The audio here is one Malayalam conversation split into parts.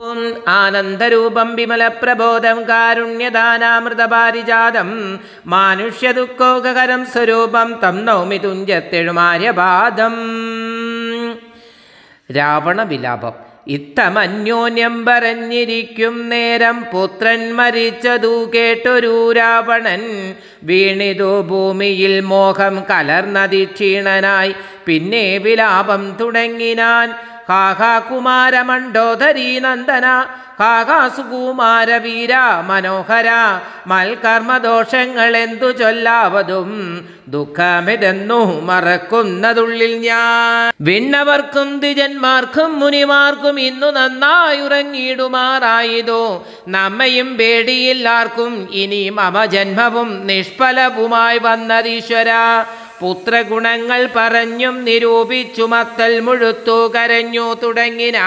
ഓം ആനന്ദരൂപം വിമലപ്രബോധം കാരുണ്യദാനാമൃതപാരിജാതം മാനുഷ്യദുഃഖോകരം സ്വരൂപം തം നൗമി തുഞ്ചത്തെഴുമാര്യപാദം. രാവണവിലാപം. ഇത്തമന്യോന്യം പറഞ്ഞിരിക്കും നേരം പുത്രൻ മരിച്ചതു കേട്ടൊരു രാവണൻ വീണിതു ഭൂമിയിൽ മോഹം കലർന്നതി ക്ഷീണനായി. പിന്നെ വിലാപം തുടങ്ങിനാൻ കാകാ കുമാരമണ്ഡോധരീ നന്ദന കാകാ സുകുമാര വീര മനോഹര മൽകർമ്മദോഷങ്ങൾ എന്തു ചൊല്ലാവതും ദുഃഖമിതെന്നു മറക്കുന്നതുള്ളിൽ ഞാൻ. വിണ്ണവർക്കും ദ്വിജന്മാർക്കും മുനിമാർക്കും ഇന്നു നന്നായി ഉറങ്ങിയിടുമാറായതോ നമ്മയും പേടിയില്ലാർക്കും ഇനി അവജന്മവും ജന്മവും നിഷ്ഫലവുമായി വന്നതീശ്വര. പുത്രഗുണങ്ങൾ പറഞ്ഞും നിരൂപിച്ചു മത്തൽ മുഴുത്തു കരഞ്ഞു തുടങ്ങിന.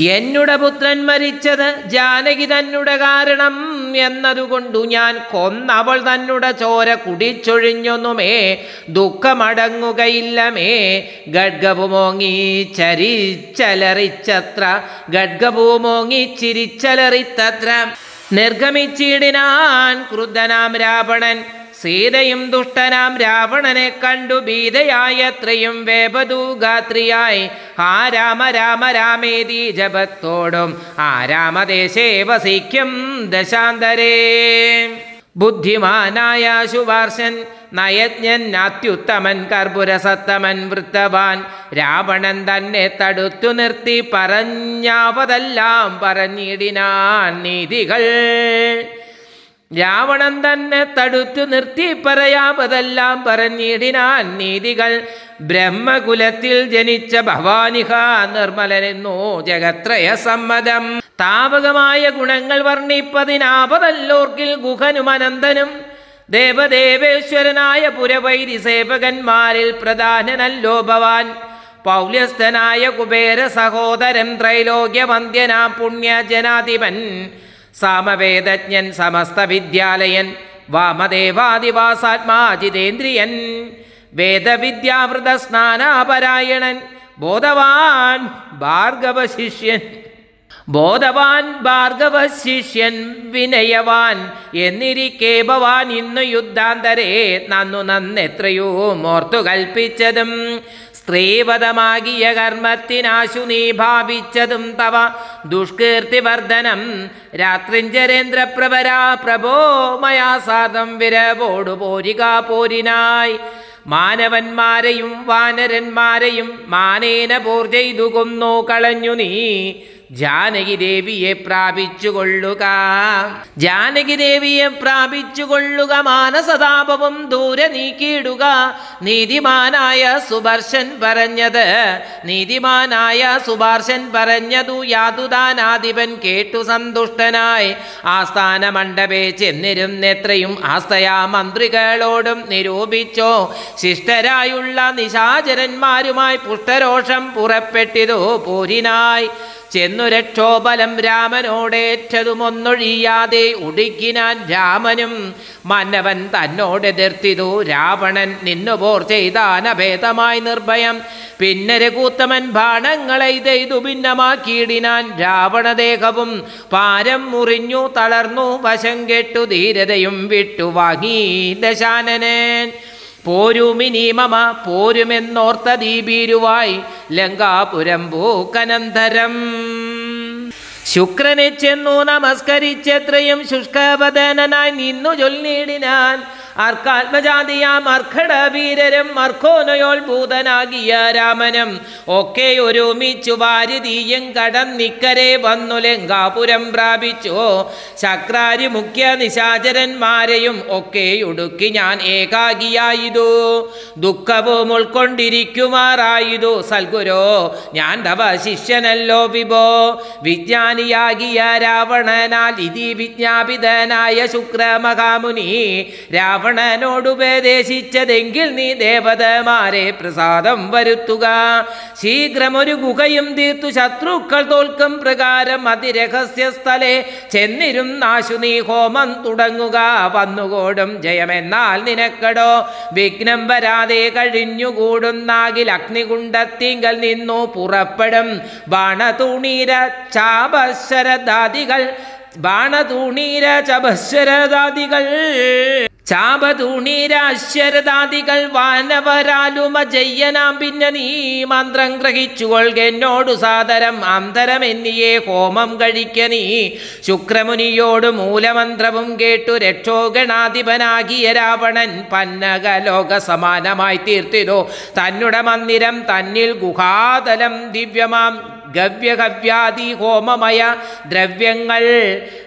എന്നുടെ പുത്രൻ മരിച്ചത് ജാനകി തന്നുടെ കാരണം എന്നതുകൊണ്ടു ഞാൻ കൊന്നവൾ തന്നുടെ ചോര കുടിച്ചൊഴിഞ്ഞൊന്നുമേ. ദുഃഖമടങ്ങുകയില്ലമേ. ഗഡ്ഗവുമോങ്ങി ചരിച്ചലറിച്ചത്ര ഗഡ്ഗപുമോങ്ങി ചിരിച്ചലറിത്തത്ര. നിർഗമിച്ചിടിനാൻ ക്രുദ്ധനാം രാവണൻ സീതയും ദുഷ്ടനാം രാവണനെ കണ്ടു ഭീതയായത്രയും വേപദൂഗാത്രിയായി. ആ രാമ രാമ രാമേതി ജപത്തോടും ആ രാമദേശേ വസിക്കും ദശാന്തരേ. ബുദ്ധിമാനായ ശുപാർശൻ നയജ്ഞൻ അത്യുത്തമൻ കർപ്പുരസത്തമൻ വൃത്തവാൻ രാവണൻ തന്നെ തടുത്തു നിർത്തി പറഞ്ഞാവതെല്ലാം പറഞ്ഞിടിനാൻ നീതികൾ. രാവണൻ തന്നെ തടുത്തു നിർത്തി പറയാവതെല്ലാം പറഞ്ഞിടിനാൻ നീതികൾ. ബ്രഹ്മകുലത്തിൽ ജനിച്ച ഭവാനിഹ നിർമ്മലനെന്നോ ജഗത്രയ സമ്മതം. താപകമായ ഗുണങ്ങൾ വർണിപ്പതിനാപതല്ലോർക്കിൽ ഗുഹനും അനന്തനും ദേവദേവേശ്വരനായ പുരവൈരി സേവകന്മാരിൽ പ്രധാനനല്ലോ ഭവാൻ. പൗലസ്ഥനായ കുബേര സഹോദരൻ ത്രൈലോക്യവന്ധ്യനാം പുണ്യജനാധിപൻ സാമവേദജ്ഞൻ സമസ്ത വിദ്യാലയൻ വാമദേവാദിവാസാത്മാജിതേന്ദ്രിയൻ വേദവിദ്യാവൃത സ്നാനാപരായണൻ ബോധവാൻ ഭാർഗവ ശിഷ്യൻ ബോധവാൻ ഭാർഗവ ശിഷ്യൻ വിനയവാൻ എന്നിരിക്കെ ഭവാൻ ഇന്നു യുദ്ധാന്തരേ നന്നു നന്നെത്രയോ മോർത്തു കൽപ്പിച്ചതും. സ്ത്രീവധമാകിയ കർമ്മത്തിനാശു നീ ഭാവിച്ചതും തവ. ദുഷ്കീർത്തിവർദ്ധനം. രാത്രിഞ്ചരേന്ദ്രപ്രഭരാ പ്രഭോ മയാ സാദം വിരവോടു പോരിക പോരിനായി. മാനവന്മാരെയും വാനരന്മാരെയും മാനേന പോർ ചെയ്തു കൊന്നു കളഞ്ഞു നീ. ജാനകി ദേവിയെ പ്രാപിച്ചുകൊള്ളുക. ജാനകി ദേവിയെ പ്രാപിച്ചുകൊള്ളുക മാനസതാപവും ദൂരെ നീക്കിയിടുക. നീതിമാനായ സുബർശൻ പറഞ്ഞത് നീതിമാനായ സുബാർശൻ പറഞ്ഞതു യാതുദാനാധിപൻ കേട്ടു സന്തുഷ്ടനായി. ആസ്ഥാന മണ്ഡപേ ചെന്നിരുന്നെത്രയും ആസ്തയാ മന്ത്രികളോടും നിരൂപിച്ചോ. ശിഷ്ടരായുള്ള നിശാചരന്മാരുമായി പുഷ്ടരോഷം പുറപ്പെട്ടിതോ പോരിനായി. ചെന്നു രക്ഷോബലം രാമനോടേറ്റതുമൊന്നൊഴിയാതെ ഉടുക്കിനാൻ രാമനും മന്നവൻ തന്നോടെതിർത്തിതു. രാവണൻ നിന്നുപോർ ചെയ്താനഭേദമായി നിർഭയം. പിന്നെ രഘൂത്തമൻ ബാണങ്ങളെ ഇതെയ്തു ഭിന്നമാക്കിയിടിനാൻ രാവണദേഹവും പാരം മുറിഞ്ഞു തളർന്നു വശം കെട്ടു ധീരതയും വിട്ടു വാങ്ങി പോരുമിനി മമ പോരുമെന്നോർത്ത ദീപീരുവായി ലങ്കാപുരം പൂക്കനന്തരം. ശുക്രനെ ചെന്നു നമസ്കരിച്ചെത്രയും ശുഷ്കപതനായി നിന്നു ചൊല്ലിടിനാൻ. അർക്കാത്മജാതിയാം അർഘട വീരരും അർക്കോനയോൾ ഭൂതനാകിയ രാമനും. ഒക്കെ ഒരുമിച്ചു വാരുതീയും കടന്നിക്കരെ വന്നു ലങ്കാപുരം പ്രാപിച്ചു. ശക്രാരി മുഖ്യ നിശാചരന്മാരെയും ഒക്കെ ഒടുക്കി ഞാൻ ഏകാഗിയായിതു. ദുഃഖവും ഉൾക്കൊണ്ടിരിക്കുമാറായതു. സൽഗുരോ ഞാൻ തവ ശിഷ്യനല്ലോ വിഭോ. വിജ്ഞാനിയാകിയ രാവണനാൽ ഇതി വിജ്ഞാപിതനായ ശുക്രമഹാമുനി. രാവണ രാവണനോടുപദേശിച്ചതെങ്കിൽ നീ ദേവതമാരെ പ്രസാദം വരുത്തുക. ശീഘ്രമൊരു ഗുഹയും തീർത്തു ശത്രുക്കൾ തോൽക്കും പ്രകാരം അതിരഹസ്യ സ്ഥലെ ചെന്നിരുന്നാശു നീ ഹോമം തുടങ്ങുക. വന്നുകൂടും ജയമെന്നാൽ നിനക്കടോ. വിഘ്നം വരാതെ കഴിഞ്ഞുകൂടുന്നാകിൽ അഗ്നികുണ്ടത്തിങ്കൽ നിന്നു പുറപ്പെടും. ബാണതുണീര ചാപശരദാദികൾ ബാണതൂണീര ചപശരദാദികൾ ചാപതൂണീരാശ്വരദാദികൾ വാനവരാലുമ ജയ്യനാം. പിന്നെ നീ മന്ത്രം ഗ്രഹിച്ചുകൊൾകെന്നോടു സാദരം അന്തരമെന്നിയെ ഹോമം കഴിക്ക നീ. ശുക്രമുനിയോട് മൂലമന്ത്രവും കേട്ടു. രക്ഷോഗണാധിപനാകിയ രാവണൻ പന്നകലോക സമാനമായി തീർത്തിരുന്നു തന്നുടെ മന്ദിരം തന്നിൽ ഗുഹാതലം ദിവ്യമാം. ഗവ്യഹവ്യാദി ഹോമമയ ദ്രവ്യങ്ങൾ.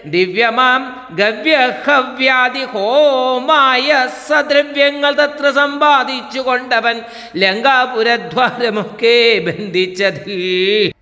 ദിവ്യമാം ഗവ്യഹവ്യാദി ഹോമായ സദ്രവ്യങ്ങൾ തത്ര സമ്പാദിച്ചു കൊണ്ടവൻ ലങ്കാപുരദ്വാരമൊക്കെ ബന്ധിച്ചതിൽ.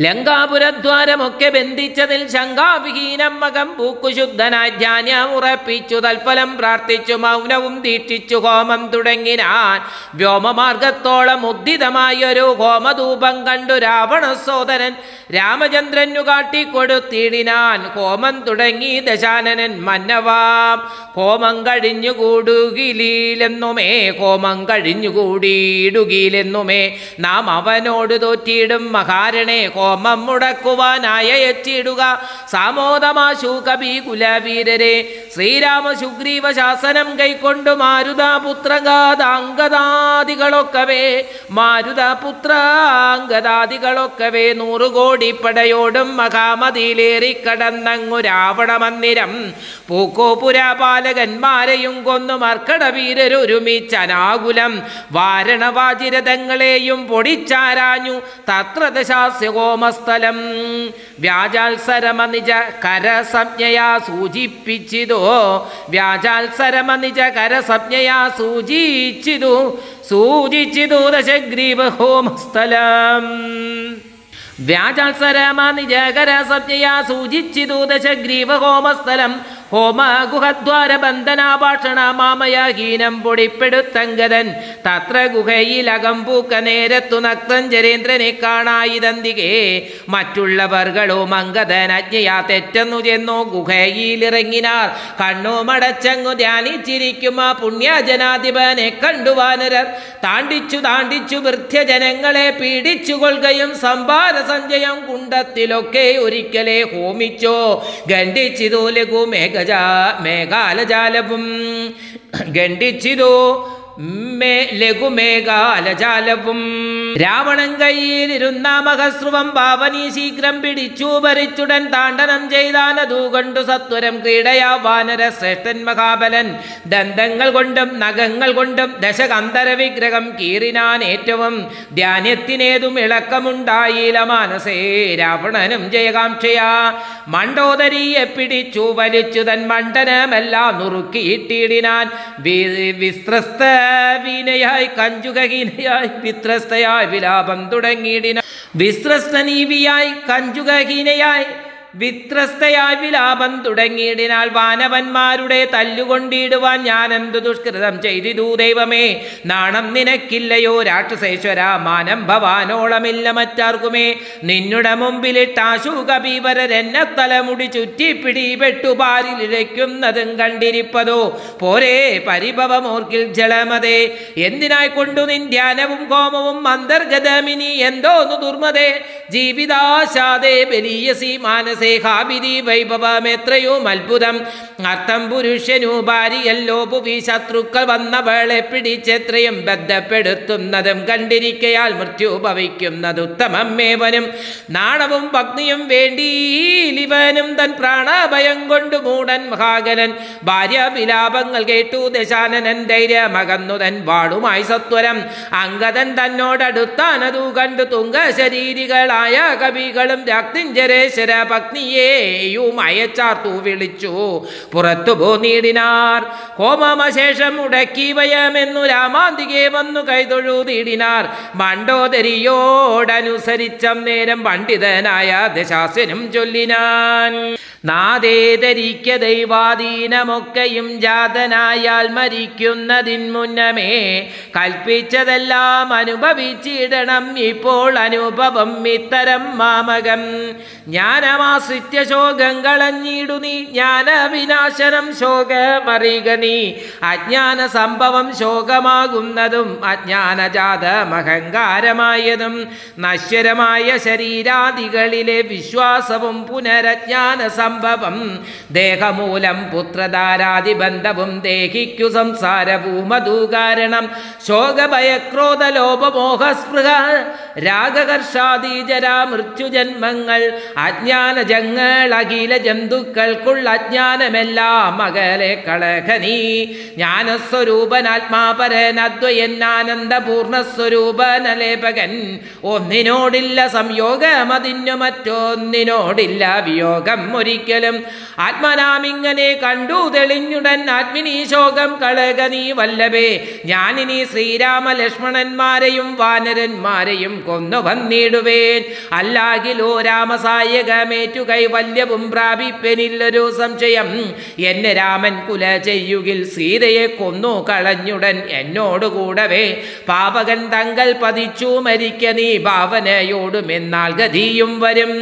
ലങ്കാപുരദ്വാരമൊക്കെ ബന്ധിച്ചതിൽ ശങ്കാവിഹീനം മകം പൂക്കുശുദ്ധനായി ധ്യാനം ഉറപ്പിച്ചു തൽഫലം പ്രാർത്ഥിച്ചു മൗനവും ദീക്ഷിച്ചു ഹോമം തുടങ്ങിനാൻ വ്യോമമാർഗത്തോളം ഉദ്ധിതമായൊരു ഹോമധൂപം കണ്ടു രാവണ സോദരൻ രാമചന്ദ്രനു കാട്ടിക്കൊടുത്തിടിനാൻ ഹോമം തുടങ്ങി ദശാനനൻ മന്നവാം. ഹോമം കഴിഞ്ഞുകൂടുകിലെന്നുമേ ഹോമം കഴിഞ്ഞുകൂടിയിടുകിലെന്നുമേ നാം അവനോട് തോറ്റിയിടും മഹാരണേ ഹോമം മുടക്കുവാനായ എച്ചിടുക സാമോദമാശു കവി കുലവീരരെ ശ്രീരാമ സുഗ്രീവ ശാസനം കൈക്കൊണ്ടു മാരുതപുത്രഗാതാംഗതാദികളൊക്കവേ മാരുതപുത്രാംഗതാദികളൊക്കവേ നൂറുകോടി പടയോടും മഹാമതിയിലേറി കടന്നങ്ങു രാവണ മന്ദിരം. പൂക്കോപുരപാലകന്മാരെയും കൊന്നു മർക്കടവീരരൊരുമിച്ചനാകുലം വാരണവാചിരതങ്ങളെയും പൊടിച്ചാരാഞ്ഞു. തത്ര ദശാസ്യഹോമസ്ഥലം വ്യാജാത്സരമ നിജ കരസംജ്ഞയാ സൂചിപ്പിച്ചിതോ. വ്യാജാത്സരമ നിജ കരസംജ്ഞയാ സൂചിച്ചിതു. സൂചിച്ചിതു ദശഗ്രീവ ഹോമസ്ഥലം വ്യാജാത്സരമ നിജകര സജ്ഞയാ സൂചിച്ചിതു ഹോമസ്ഥലം ഹോമ ഗുഹദ്വാര ബന്ധനാഭാഷണ മാമയ ഹീനം പൊടിപ്പെടുത്തങ്കതൻ. തത്ര ഗുഹയിൽ അകമ്പൂക്ക നേരത്തു നക്തൻ ജരേന്ദ്രനെ കാണായിതന്തികേ. മറ്റുള്ളവർകളോ മങ്കതനജ്ഞയാ തെറ്റെന്നു ചെന്നു ഗുഹയിലിറങ്ങിനാർ. കണ്ണു മടച്ചങ്ങു ധ്യാനിച്ചിരിക്കും ആ പുണ്യജനാധിപനെ കണ്ടുവാനരർ. താണ്ടിച്ചു താണ്ടിച്ചു വൃത്യജനങ്ങളെ പീഡിച്ചു സംഭാര സഞ്ചയം കുണ്ടത്തിലൊക്കെ ഒരിക്കലേ ഹോമിച്ചോ. ഗണ്ഡിച്ചിതോ ലഘു മേഘജ മേഘാലജാലപും ഗണ്ഡിച്ചിതു മേ ലഘുമേഘാലജാലവും രാവണൻ കയ്യിലിരുന്ന മഹസ്രുവം പാവനി ശീഘ്രം പിടിച്ചു ഭരിച്ചുടൻ താണ്ഡനം ചെയ്താനതു കൊണ്ടു സത്വരം ക്രീഡയാ വാനര ശ്രേഷ്ഠൻ മഹാബലൻ. ദന്തങ്ങൾ കൊണ്ടും നഖങ്ങൾ കൊണ്ടും ദശകന്ധര വിഗ്രഹം കീറിനാൻ ഏറ്റവും ധ്യാനത്തിനേതും ഇളക്കമുണ്ടായില്ല മാനസേ. രാവണനും ജയകാംക്ഷയാ. മണ്ടോദരിയെ പിടിച്ചു വലിച്ചു തൻ മണ്ഡനമെല്ലാം നുറുക്കിയിട്ടിടിനാൻ വിസ്ത്രസ്ത വീനയായി കഞ്ചുകഹീനയായി വിത്രസ്തയായി വിലാപം തുടങ്ങിയിടിന. വിശ്രസ്തനീവിയായി കഞ്ചുകഹീനയായി വിത്രസ്തയായി വിലാപം തുടങ്ങിയിടിനാൽ വാനവന്മാരുടെ തല്ലുകൊണ്ടിടുവാൻ ഞാൻ എന്തു ദുഷ്കൃതം ചെയ്തിതു ദൈവമേ? നാണം നിനക്കില്ലയോ രാക്ഷസേശ്വര? മാനം ഭവാനോളമില്ല മറ്റാർക്കുമേ? നിന്നുടെ മുമ്പിലിട്ടാശു കപീവരരെന്നെ തലമുടി ചുറ്റി പിടിപെട്ടു പാരിലിഴയ്ക്കുന്നതും കണ്ടിരിപ്പതോ? പോരേ പരിഭവമോർക്കിൽ ജലമതേ. എന്തിനായി കൊണ്ടു നിൻ ധ്യാനവും കോമവും അന്തർഗതമിനി? എന്തോന്നു ദുർമതേ? ജീവിതാശാദേ ബലീയസി മാനസേ ഹാബിരി വൈഭവമെത്രയും അത്ഭുതം. അർത്ഥം പുരുഷനു ഭാര്യയല്ലോ ഭുവി ശത്രുക്കൾ വന്നവളെ പിടിച്ചെത്രയും ബന്ധപ്പെടുത്തുന്നതും കണ്ടിരിക്കയാൽ മൃത്യു ഭവിക്കുന്നത് ഉത്തമം മേവനും നാണവും ഭഗ്നിയും വേണ്ടിയിലിവനും തൻ പ്രാണഭയം കൊണ്ടു മൂടൻ മഹാകലൻ ഭാര്യ വിലാപങ്ങൾ കേട്ടു ദശാനനൻ ധൈര്യമകന്നു തൻ വാളുമായി സത്വരം. അങ്കദൻ തന്നോടടുത്താനതു കണ്ടു തുങ്ക ശരീരികളായ കവികളും രക്തിഞ്ചരേശ്വര പത്നിയെയും അയച്ചാർത്തു വിളിച്ചു പുറത്തു പോന്നീടിനാർ ഹോമമശേഷം മുടക്കി വയമെന്നു രാമാന്തികെ വന്നു കൈതൊഴുതിടിനാർ മണ്ടോദരിയോടനുസരിച്ചം നേരം പണ്ഡിതനായ ദശാസനും ചൊല്ലിനാൻ. നാദേതരിക്ക ദൈവാധീനമൊക്കെയും ജാതനായാൽ മരിക്കുന്നതിൻ മുന്നമേ കൽപ്പിച്ചതെല്ലാം അനുഭവിച്ചിടണം ഇപ്പോൾ അനുഭവം ഇത്തരം മാമകം. ജ്ഞാനമാശ്രിത്യ ശോകം കളഞ്ഞിടു നീ ജ്ഞാനവിനാശനം ശോകമറിക നീ. അജ്ഞാന സംഭവം ശോകമാകുന്നതും അജ്ഞാനജാതം അഹങ്കാരമായതും നശ്വരമായ ശരീരാദികളിലെ വിശ്വാസവും പുനരജ്ഞാന സംഭവം. ദേഹമൂലം പുത്രധാരാതിബന്ധവും ദേഹിക്കു സംസാരഭൂമധൂ കാരണം. ശോകഭയക്രോധ ലോപമോഹസ്പൃഹ രാഗകർഷാദി ജരാ മൃത്യുജന്മങ്ങൾ അജ്ഞാനജങ്ങൾ അഖില ജന്തുക്കൾക്കുള്ള അജ്ഞാനമെല്ലാം മകലെ കളകനീ പൂർണസ്വരൂപനലേപകൻ ഒന്നിനോടില്ല സംയോഗം അതിനു മറ്റൊന്നിനോടില്ല വിയോഗം ഒരിക്കലും. ആത്മനാമിങ്ങനെ കണ്ടു തെളിഞ്ഞുടൻ ആത്മിനീശോകം കളക നീ വല്ലഭേ. ഞാനിനി ശ്രീരാമ ലക്ഷ്മണന്മാരെയും വാനരന്മാരെയും കൊന്നു വന്നിടുവേൻ. അല്ലാകിലോ രാമസായകമേറ്റു കൈവല്യവും പ്രാപിപ്പനില്ലൊരു സംശയം. എന്നെ രാമൻ കുല ചെയ്യുകിൽ സീതയെ കൊന്നു കളഞ്ഞുടൻ എന്നോടുകൂടവേ. പാപകൻ തങ്കൽ പതിച്ചു മരിക്ക നീ ഭാവനയോടുമെന്നാൽ ഗതിയും വരും.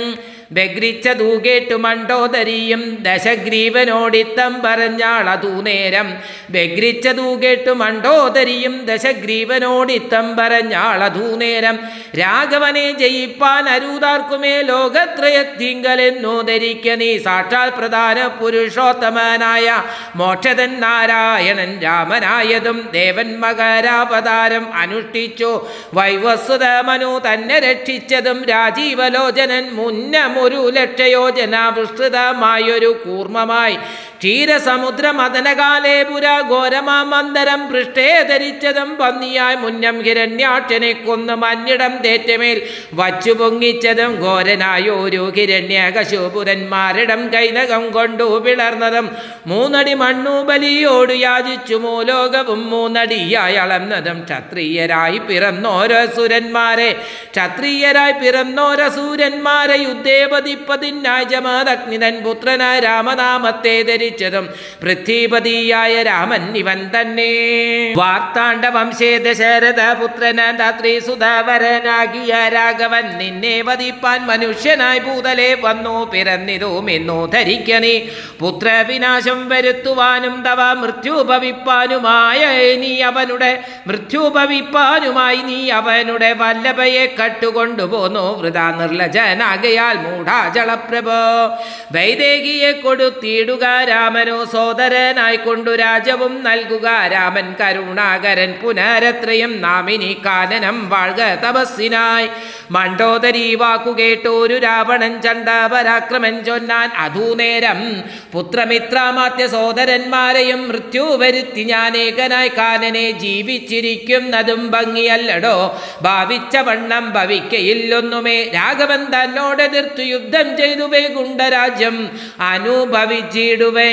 ബഗ്രിച്ചതൂ കേട്ടു മണ്ടോദരിയും ദശഗ്രീവനോടിത്തം പറഞ്ഞാളതൂ നേരം. ബഗ്രിച്ചതൂ കേട്ടു മണ്ടോദരിയും ദശഗ്രീവനോടിത്തം പറഞ്ഞാളതൂ നേരം. രാഘവനെ ജയിപ്പാൻ അരൂതാർക്കുമേ ലോകത്രയത്തിങ്കലെന്നു ധരിക്ക നീ സാക്ഷാൽ പ്രധാന പുരുഷോത്തമനായ മോക്ഷതൻ നാരായണൻ രാമനായതും ദേവൻ മകരാവതാരം അനുഷ്ഠിച്ചു. വൈവസ്വത മനു തന്നെ രക്ഷിച്ചതും രാജീവലോചനൻ മുന്നമു ഒരു ലക്ഷയോജന വിസ്തൃതമായൊരു കൂർമ്മമായി ക്ഷീരസമുദ്ര അതനകാലേപുര ഘോരമാമന്തരം പൃഷ്ഠേ ധരിച്ചതും പന്നിയായി മുന്നം ഹിരണ്യാക്ഷനെ കൊന്നു മഞ്ഞിടം തേറ്റമേൽ വച്ചു പൊങ്ങിച്ചതും ഘോരനായോരോ ഹിരണ്യകശോപുരന്മാരിടം കൈനകം കൊണ്ടു പിളർന്നതും മൂന്നടി മണ്ണു ബലിയോട് യാചിച്ചു മൂലോകവും മൂന്നടിയായി അളന്നതും ക്ഷത്രിയരായി പിറന്നോരോ സുരന്മാരെ. ക്ഷത്രിയരായി പിറന്നോരോ സൂരന്മാരെ യുദ്ധേപതിപ്പതിന്നായ ജമാദഗ്നിതൻ പുത്രനായ രാമനാമത്തെ ധരിച്ചതും പൃഥ്വിപതിയായ രാമൻ ഇവൻ തന്നെ. വാർത്താണ്ട വംശേ ദശരഥ പുത്രനാത്രി സുധാവരനാകിയ രാഘവൻ നിന്നെ വധിപ്പാൻ മനുഷ്യനായി ഭൂതലെ വന്നു. പിറന്നിതുമെന്നു ധരിക്കണേ പുത്രവിനാശം വരുത്തുവാനും തവ മൃത്യുഭവിപ്പാനുമായ നീ അവനുടെ മൃത്യുഭവിപ്പാനുമായി നീ അവനുടെ വല്ലഭയെ കട്ടുകൊണ്ടുപോന്നു. വൃതാ നിർലജനാകയാൽ മൂഢാചളപ്രഭോ വൈദേഹിയെ കൊടുത്തിടുക രാമനു സോദരനായി കൊണ്ടു രാജവും നൽകുക. രാമൻ കരുണാകരൻ പുനരത്രയും നാമിനി കാനനം വാഴ്ക തപസ്സിനായി. മണ്ടോദരി വാക്കുകേട്ടോരു രാവണൻ ചണ്ട പരാക്രമൻ ചൊന്നാൻ അധൂനേരം. പുത്രമിത്രാമാത്യ സോദരന്മാരെയും മൃത്യു വരുത്തി ഞാൻ ഏകനായി കാനനെ ജീവിച്ചിരിക്കുന്നതും ഭംഗിയല്ലടോ. ഭാവിച്ച വണ്ണം ഭവിക്കയില്ലൊന്നുമേ. രാഘവൻ തന്നോടെതിർത്തു യുദ്ധം ചെയ്തു ഗുണ്ടരാജ്യം. അനുഭവിച്ചിടുവേൻ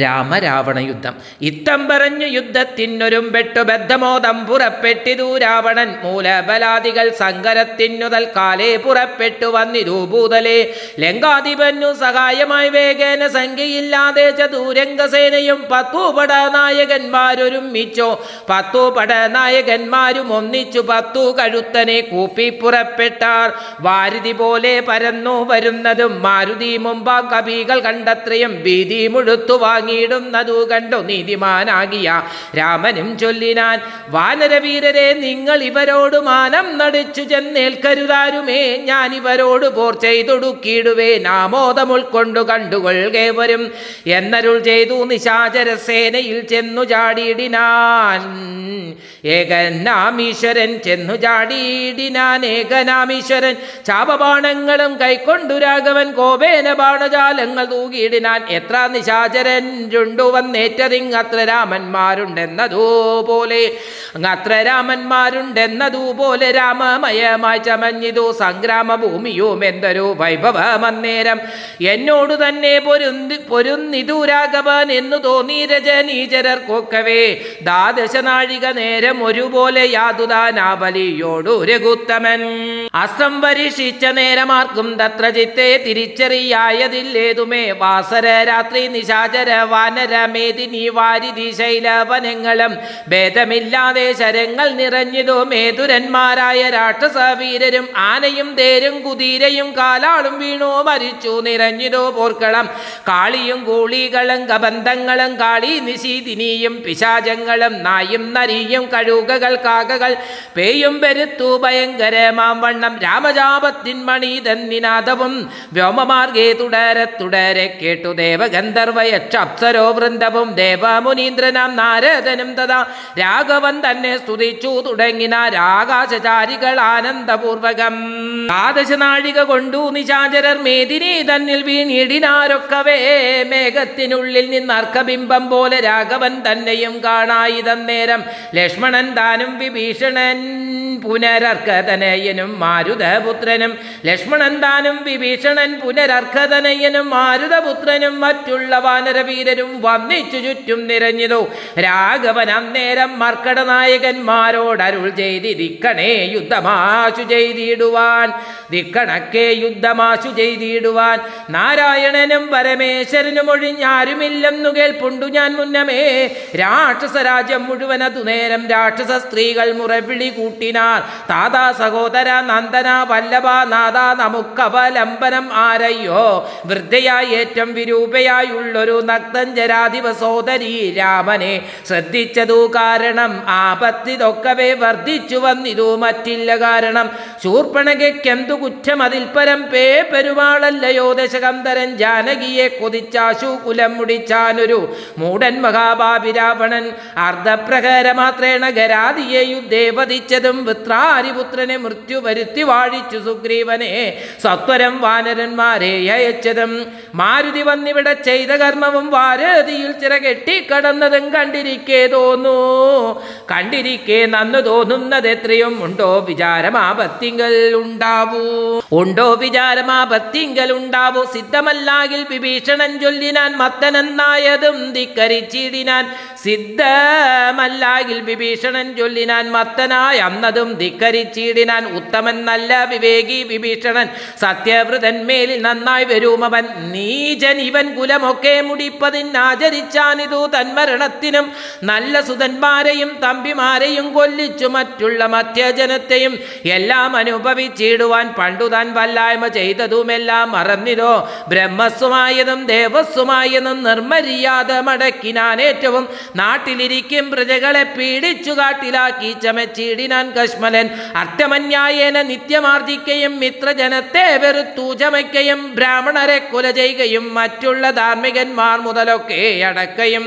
രാമരാവണ യുദ്ധം ഇത്തം പറഞ്ഞു യുദ്ധത്തിനൊരും പെട്ടു ബദ്ധമോദം പുറപ്പെട്ടിതു രാവണൻ മൂലബലാദികൾ സങ്കരത്തിനു തൽക്കാലേ പുറപ്പെട്ടു വന്നിരു ഭൂതലേ. ലങ്കാധിപനു സഹായമായി വേഗേന സംഖ്യയില്ലാതെ ചതുരംഗസേനയും പത്തു പടനായകന്മാരൊരുമിച്ചോ പത്തു പടനായകന്മാരും ഒന്നിച്ചു പത്തു കഴുത്തനെ കൂപ്പി പുറപ്പെട്ടാർ. വാരുതി പോലെ പരന്നു വരുന്നതും മാരുതി മുമ്പാ കവികൾ കണ്ടത്രയും ഭീതി മുഴുത്തു വാങ്ങിയിടുന്നതു കണ്ടു നീതിമാനാകിയ രാമനും ചൊല്ലിനാൻ. വാനരവീരരെ നിങ്ങൾ ഇവരോട് മാനം നടിച്ചു ചെന്നേൽക്കരുതാരുമേ. ഞാൻ ഇവരോട് പോർ ചെയ്തൊടുക്കിയിടുവേ. നാമോദം ഉൾക്കൊണ്ടു കണ്ടുകൊള്ളുകേവരും എന്നരുൾ ചെയ്തു നിശാചര സേനയിൽ ചെന്നു ചാടിയിടിനാൻ. ഏകനാമീശ്വരൻ ചെന്നു ചാടിയിടിനാൻ. ഏകനാമീശ്വരൻ ചാപബാണങ്ങളും കൈക്കൊണ്ടു രാഘവൻ കോപേന ബാണജാലങ്ങൾ തൂകിയിടിനാൻ. എത്ര നിശാചരൻണ്ടു വന്നേറ്റതിങ്ങത്ര രാമന്മാരുണ്ടെന്നതുപോലെ അങ്ങത്ര രാമന്മാരുണ്ടെന്നതുപോലെ രാമമയമായി ചമഞ്ഞിതു സംഗ്രാമ ഭൂമിയും എന്തൊരു വൈഭവമന്നേരം. എന്നോട് തന്നെ പൊരുന്തി പൊരുന്നിതു രാഘവൻ എന്നു തോന്നി രജനീചരർക്കൊക്കവേ. കൊക്കവേ നാഴിക നേരം ഒരുപോലെ യാതുദാനാവലിയോടു രഘുത്തമൻ. അസ്ത്രം വരിഷിച്ച നേരമാർക്കും തത്ര ചിത്തെ തിരിച്ചറിയായതില്ലേതുമേ വാസര രാത്രി നിശാചര വാനര മേദിനി വാരിധി ശൈലവനങ്ങളും ഭേദമില്ലാതെ ശരങ്ങൾ നിറഞ്ഞിതോ മേതുരന്മാരായ രാക്ഷസവീരരും ആനയും തേരും കുതിരയും കാലാളും വീണു മരിച്ചു നിറഞ്ഞിതോ പോർക്കളം. കാളിയും കൂളികളും കബന്ധങ്ങളും കാളി നിശീതിനിയും പിശാചങ്ങളും നായും നരിയും കഴുകകൾ കാകകൾ പേയും പെരുത്തു ഭയങ്കരമാം വണ്ണം രാമജാപത്തിൻ മണിതന്നിനാദവും വ്യോമമാർഗേ തുടരെ തുടരെ കേട്ടു ദേവഗന്ധർവ അപ്സരോ വൃന്ദവും ദേവമുനീന്ദ്രനാം നാരദനും തഥാ. രാഘവൻ തന്നെ സ്തുതിച്ചു തുടങ്ങിന രാകാശചാരികൾ ആനന്ദപൂർവകം. ആദശനാഴിക കൊണ്ടു നിശാചരർ മേദിനി തന്നിൽ വീണിടിനാരൊക്കവേ. മേഘത്തിനുള്ളിൽ നിന്ന് അർക്കബിംബം പോലെ രാഘവൻ തന്നെയും കാണായിതന്നേരം ലക്ഷ്മണൻ താനും വിഭീഷണൻ പുനരർക്കതനയനും മാരുതപുത്രനും. ലക്ഷ്മണൻ താനും വിഭീഷണൻ പുനരർക്കതനയനും മാരുതപുത്രനും മറ്റുള്ള വാനരവീരരും വന്നിച്ചു ചുറ്റും നിറഞ്ഞതു രാഘവൻ അന്നേരം മർക്കട നായകന്മാരോട് അരുൾ ചെയ്തിരിക്കണേ യുദ്ധമാശു ചെയ്തിടുവാൻ. ദിക്കണക്കെ യുദ്ധമാശു ചെയ്തിടുവാൻ. നാരായണനും പരമേശ്വരനും ഒഴിഞ്ഞാരുമില്ലെന്നു കേൾപ്പുണ്ടു ഞാൻ മുന്നമേ. രാക്ഷസരാജ്യം മുഴുവൻ അതു നേരം രാക്ഷസ സ്ത്രീകൾ മുറവിളി കൂട്ടിനാർ. താതാ സഹോദര നന്ദന വല്ലഭ നാദ നമുക്കവലംബനം ആരയ്യോ? വൃദ്ധയായി ഏറ്റം വിരൂപയായുള്ളൊരു നക്തഞ്ചരാധിപ സോദരി രാമനെ ശ്രദ്ധിച്ചതു കാരണം ആപത്തിതൊക്കവേ വർദ്ധിച്ചു വന്നിതു മറ്റില്ല കാരണം. ശൂർപ്പണകയ്ക്കെന്തു കുറ്റം അതിൽ പരം പേ പെരുമാളല്ലയോ ദശകന്ധരൻ ജാനകിയെ കൊതിച്ചാശു കുലം മുടിച്ചാനൊരു മൂടൻ മഹാഭാവി രാവണൻ അർദ്ധപ്രഹര മാത്രേണ ഗരാദിയെ യുദ്ധേ വധിച്ചതും വൃത്രാരിപുത്രനെ മൃത്യു വരുത്തി വാഴിച്ചു സുഗ്രീവനെ സത്വരം വാനരന്മാരെ അയച്ചതും. മാരുതി വന്നിവിടെ ചെയ്ത കർമ്മവും വാരതിയിൽ ചിറകെട്ടി കടന്നതും കണ്ടിരിക്കേ തോന്നു. കണ്ടിരിക്കേ നന്നു തോന്നുന്നത് എത്രയും ഉണ്ടോ വിചാരമാപത്തിങ്കൽ ഉണ്ടാവൂ. ഉണ്ടോ വിചാരമാപത്തിങ്കൽ ഉണ്ടാവൂ സിദ്ധമല്ലാകിൽ വിഭീഷണൻ ചൊല്ലിനാൻ മത്തനെന്നായതും ധിക്കരിച്ചിടിനാൻ സിദ്ധമല്ലാകിൽ വിഭീഷണൻ ചൊല്ലിനാൻ മത്തനായ അന്നതും ധിക്കരിച്ചിടിനാൻ ഉത്തമൻ നല്ല വിവേകി വിഭീഷണൻ സത്യവ്രതന്മേലിൽ നന്നായി വരുമവൻ നീചൻ ഇവൻ കുലമൊക്കെ മുടിപ്പതിനാചരിച്ചാനിതു തന്മരണത്തിനും നല്ല സുതന്മാരെയും തമ്പിമാരെയും കൊല്ലിച്ചു മറ്റുള്ള മധ്യജനത്തെയും എല്ലാം അനുഭവിച്ചിടുവാൻ പണ്ടു താൻ വല്ലായ്മ ചെയ്തതുമെല്ലാം മറന്നിതോ ബ്രഹ്മസ്വമായതും ദേവസ്വമായതും നിർമ്മര്യാദ മടക്കിനാൻ ഏറ്റവും നാട്ടിലിരിക്കും പ്രജകളെ പീഡിച്ചു കാട്ടിലാക്കി ചമച്ചിടിനാൻ കശ്മലൻ. അർത്ഥമന്യായേന നിത്യമാർജിക്കയും മിത്രജനത്തെ വെറുത്തു ചമയ്ക്കയും ബ്രാഹ്മണരെ കൊല ചെയ്യുകയും മറ്റുള്ള ധാർമ്മികന്മാർ മുതലൊക്കെ അടക്കയും.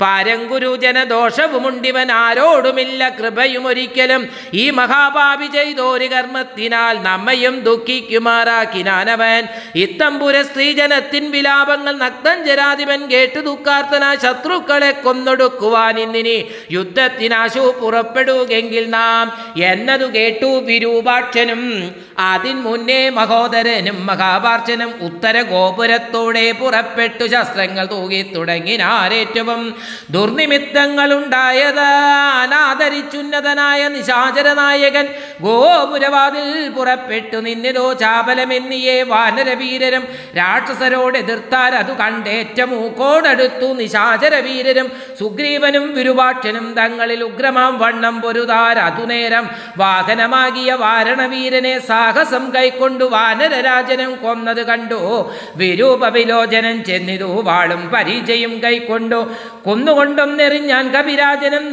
പാരങ്കുരു ജനദോഷവുമുണ്ടിവൻ ആരോടുമില്ല കൃപയും ഒരിക്കലും ഈ മഹാഭാവി ചെയ്തോരു കർമ്മത്തിനാൽ നമ്മയും ദുഃഖിക്കുമാറാക്കിനാനവൻ ഇത്തമ്പുര സ്ത്രീജനത്തിൻ വിലാപങ്ങൾ നഗ്നഞ്ചരാധിപൻ കേട്ടു ദുഃഖാർത്ഥന ശത്രുക്കളെ കൊന്നൊടുക്കുവാൻ ഇന്നിനി യുദ്ധത്തിനാശു പുറപ്പെടുകെങ്കിൽ നാം എന്നതു കേട്ടു വിരൂപാക്ഷനും. അതിൻ മുന്നേ മഹോദരനും മഹാപാർച്ചനും ഉത്തര ഗോപുരത്തോടെ പുറപ്പെട്ടു ശസ്ത്രങ്ങൾ തൂകി തുടങ്ങിനാരേറ്റവും ദുർനിമിത്തങ്ങളുണ്ടായതാനാദരിച്ചുന്നതനായ നിശാചരനായകൻ നായകൻ ഗോപുരവാതിൽ പുറപ്പെട്ടു നിന്നിലോ ചാപലമെന്നിയെ വാനരവീരരും രാക്ഷസരോട് എതിർത്താൽ അതു കണ്ടേറ്റ മൂക്കോടടുത്തു നിശാചരവീരരും സുഗ്രീവനും വിരുപാക്ഷനും തങ്ങളിൽ ഉഗ്രമാം വണ്ണം പൊരുതാർ അതുനേരം വാഹനമാകിയ വാരണവീരനെ സാഹസം കൈക്കൊണ്ടു വാനരരാജനം കൊന്നത് കണ്ടു. വിരൂപ വിലോചനം ചെന്നിതു. വാളും പരിചയും കൈക്കൊണ്ടു. കൊന്നുകൊണ്ടൊന്നെറിഞ്ഞാൻ കവിരാജനം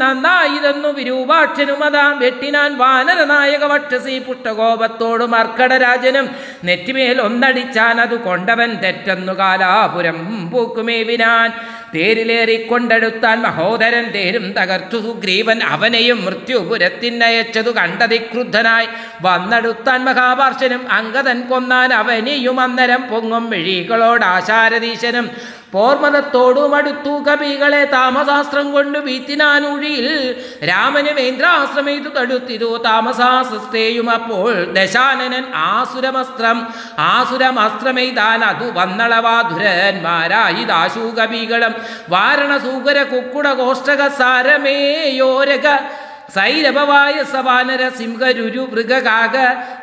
വിരൂപാക്ഷനും അതാം വെട്ടിനാൻ വാനരനായക വക്ഷസി പുഷ്ടകോപത്തോടു മർക്കടരാജനും നെറ്റിമേൽ ഒന്നടിച്ചാൻ അത് കൊണ്ടവൻ തെറ്റെന്നു കാലാപുരം പൂക്കുമേവിനാൻ. തേരിലേറിക്കൊണ്ടെടുത്താൻ മഹോദരൻ തേരും തകർത്തു. സുഗ്രീവൻ അവനെയും മൃത്യുപുരത്തിനയച്ചതു കണ്ടതിക്രുദ്ധനായി വന്നെടുത്താൻ മഹാപാർശനും അങ്കതൻ കൊന്നാൻ അവനെയും അന്നരം പൊങ്ങും. മിഴികളോട് ആശാരദീശനും പോർമതത്തോടും അടുത്തു കവികളെ താമസാസ്ത്രം കൊണ്ട് വീത്തിനാനുഴിയിൽ രാമന് വേന്ദ്രാശ്രമിതു തടുത്തിരു താമസാസ്ത്രേയും അപ്പോൾ ദശാനനൻ ആസുരമസ്ത്രം ആസുരമസ്ത്രമെയ്താൻ അതു വന്നളവാധുരന്മാരായി ദാശു കവികളും വാരണസൂകര കുക്കുട കോഷ്ടക സാരമേയോരക സൈരഭവായ സവാനര സിംഹരുരു മൃഗകാക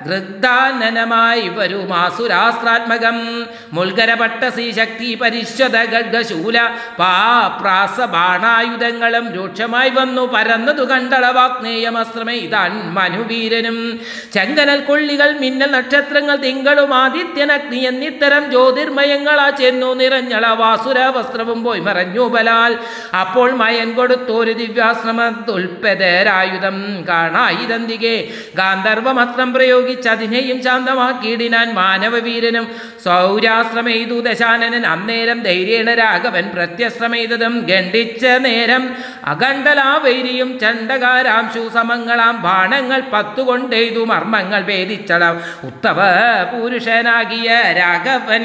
ഗൃദ്ധാനനമായി വരുമാസുരാസ്ത്രാത്മകം മുൽഗരപട്ട ശ്രീശക്തി പരിശ്വത ഗഡ്ഢശൂല പാപ്രാസ ബാണായുധങ്ങളും രൂക്ഷമായി വന്നു പരന്നതു കണ്ടളവാഗ്നേയമസ്ത്രമേ ഇതാൻ മനുവീരനും. ചെങ്കനൽ കൊള്ളികൾ മിന്നൽ നക്ഷത്രങ്ങൾ തിങ്കളും ആദിത്യനഗ്നി എന്നിത്തരം ജ്യോതിർമയങ്ങളാ ചെന്നു നിറഞ്ഞള വാസുര വസ്ത്രവും പോയി മറഞ്ഞു ബലാൽ. അപ്പോൾ മയൻ കൊടുത്തോരു ദിവ്യാശ്രമത്തുൽപ്പതരായുധം കാണായിരന്തികെ ഗാന്ധർവമസ്ത്രം പ്രയോഗിച്ച് അതിനെയും ശാന്തമാക്കിയിടിനാൻ മാനവവീരനും സൗരാശ്രമെയ്തു ദശാനനൻ അന്നേരം ധൈര്യേണ രാഘവൻ പ്രത്യശ്രമെയ്തതും ഖണ്ഡിച്ച നേരം അഖണ്ഡലാവൈരിയും ചണ്ഡകാരാംശു സമങ്ങളാം ബാണങ്ങൾ പത്തുകൊണ്ടെയ്തു മർമ്മങ്ങൾ ഭേദിച്ചളം ഉത്തവ പുരുഷനാകിയ രാഘവൻ.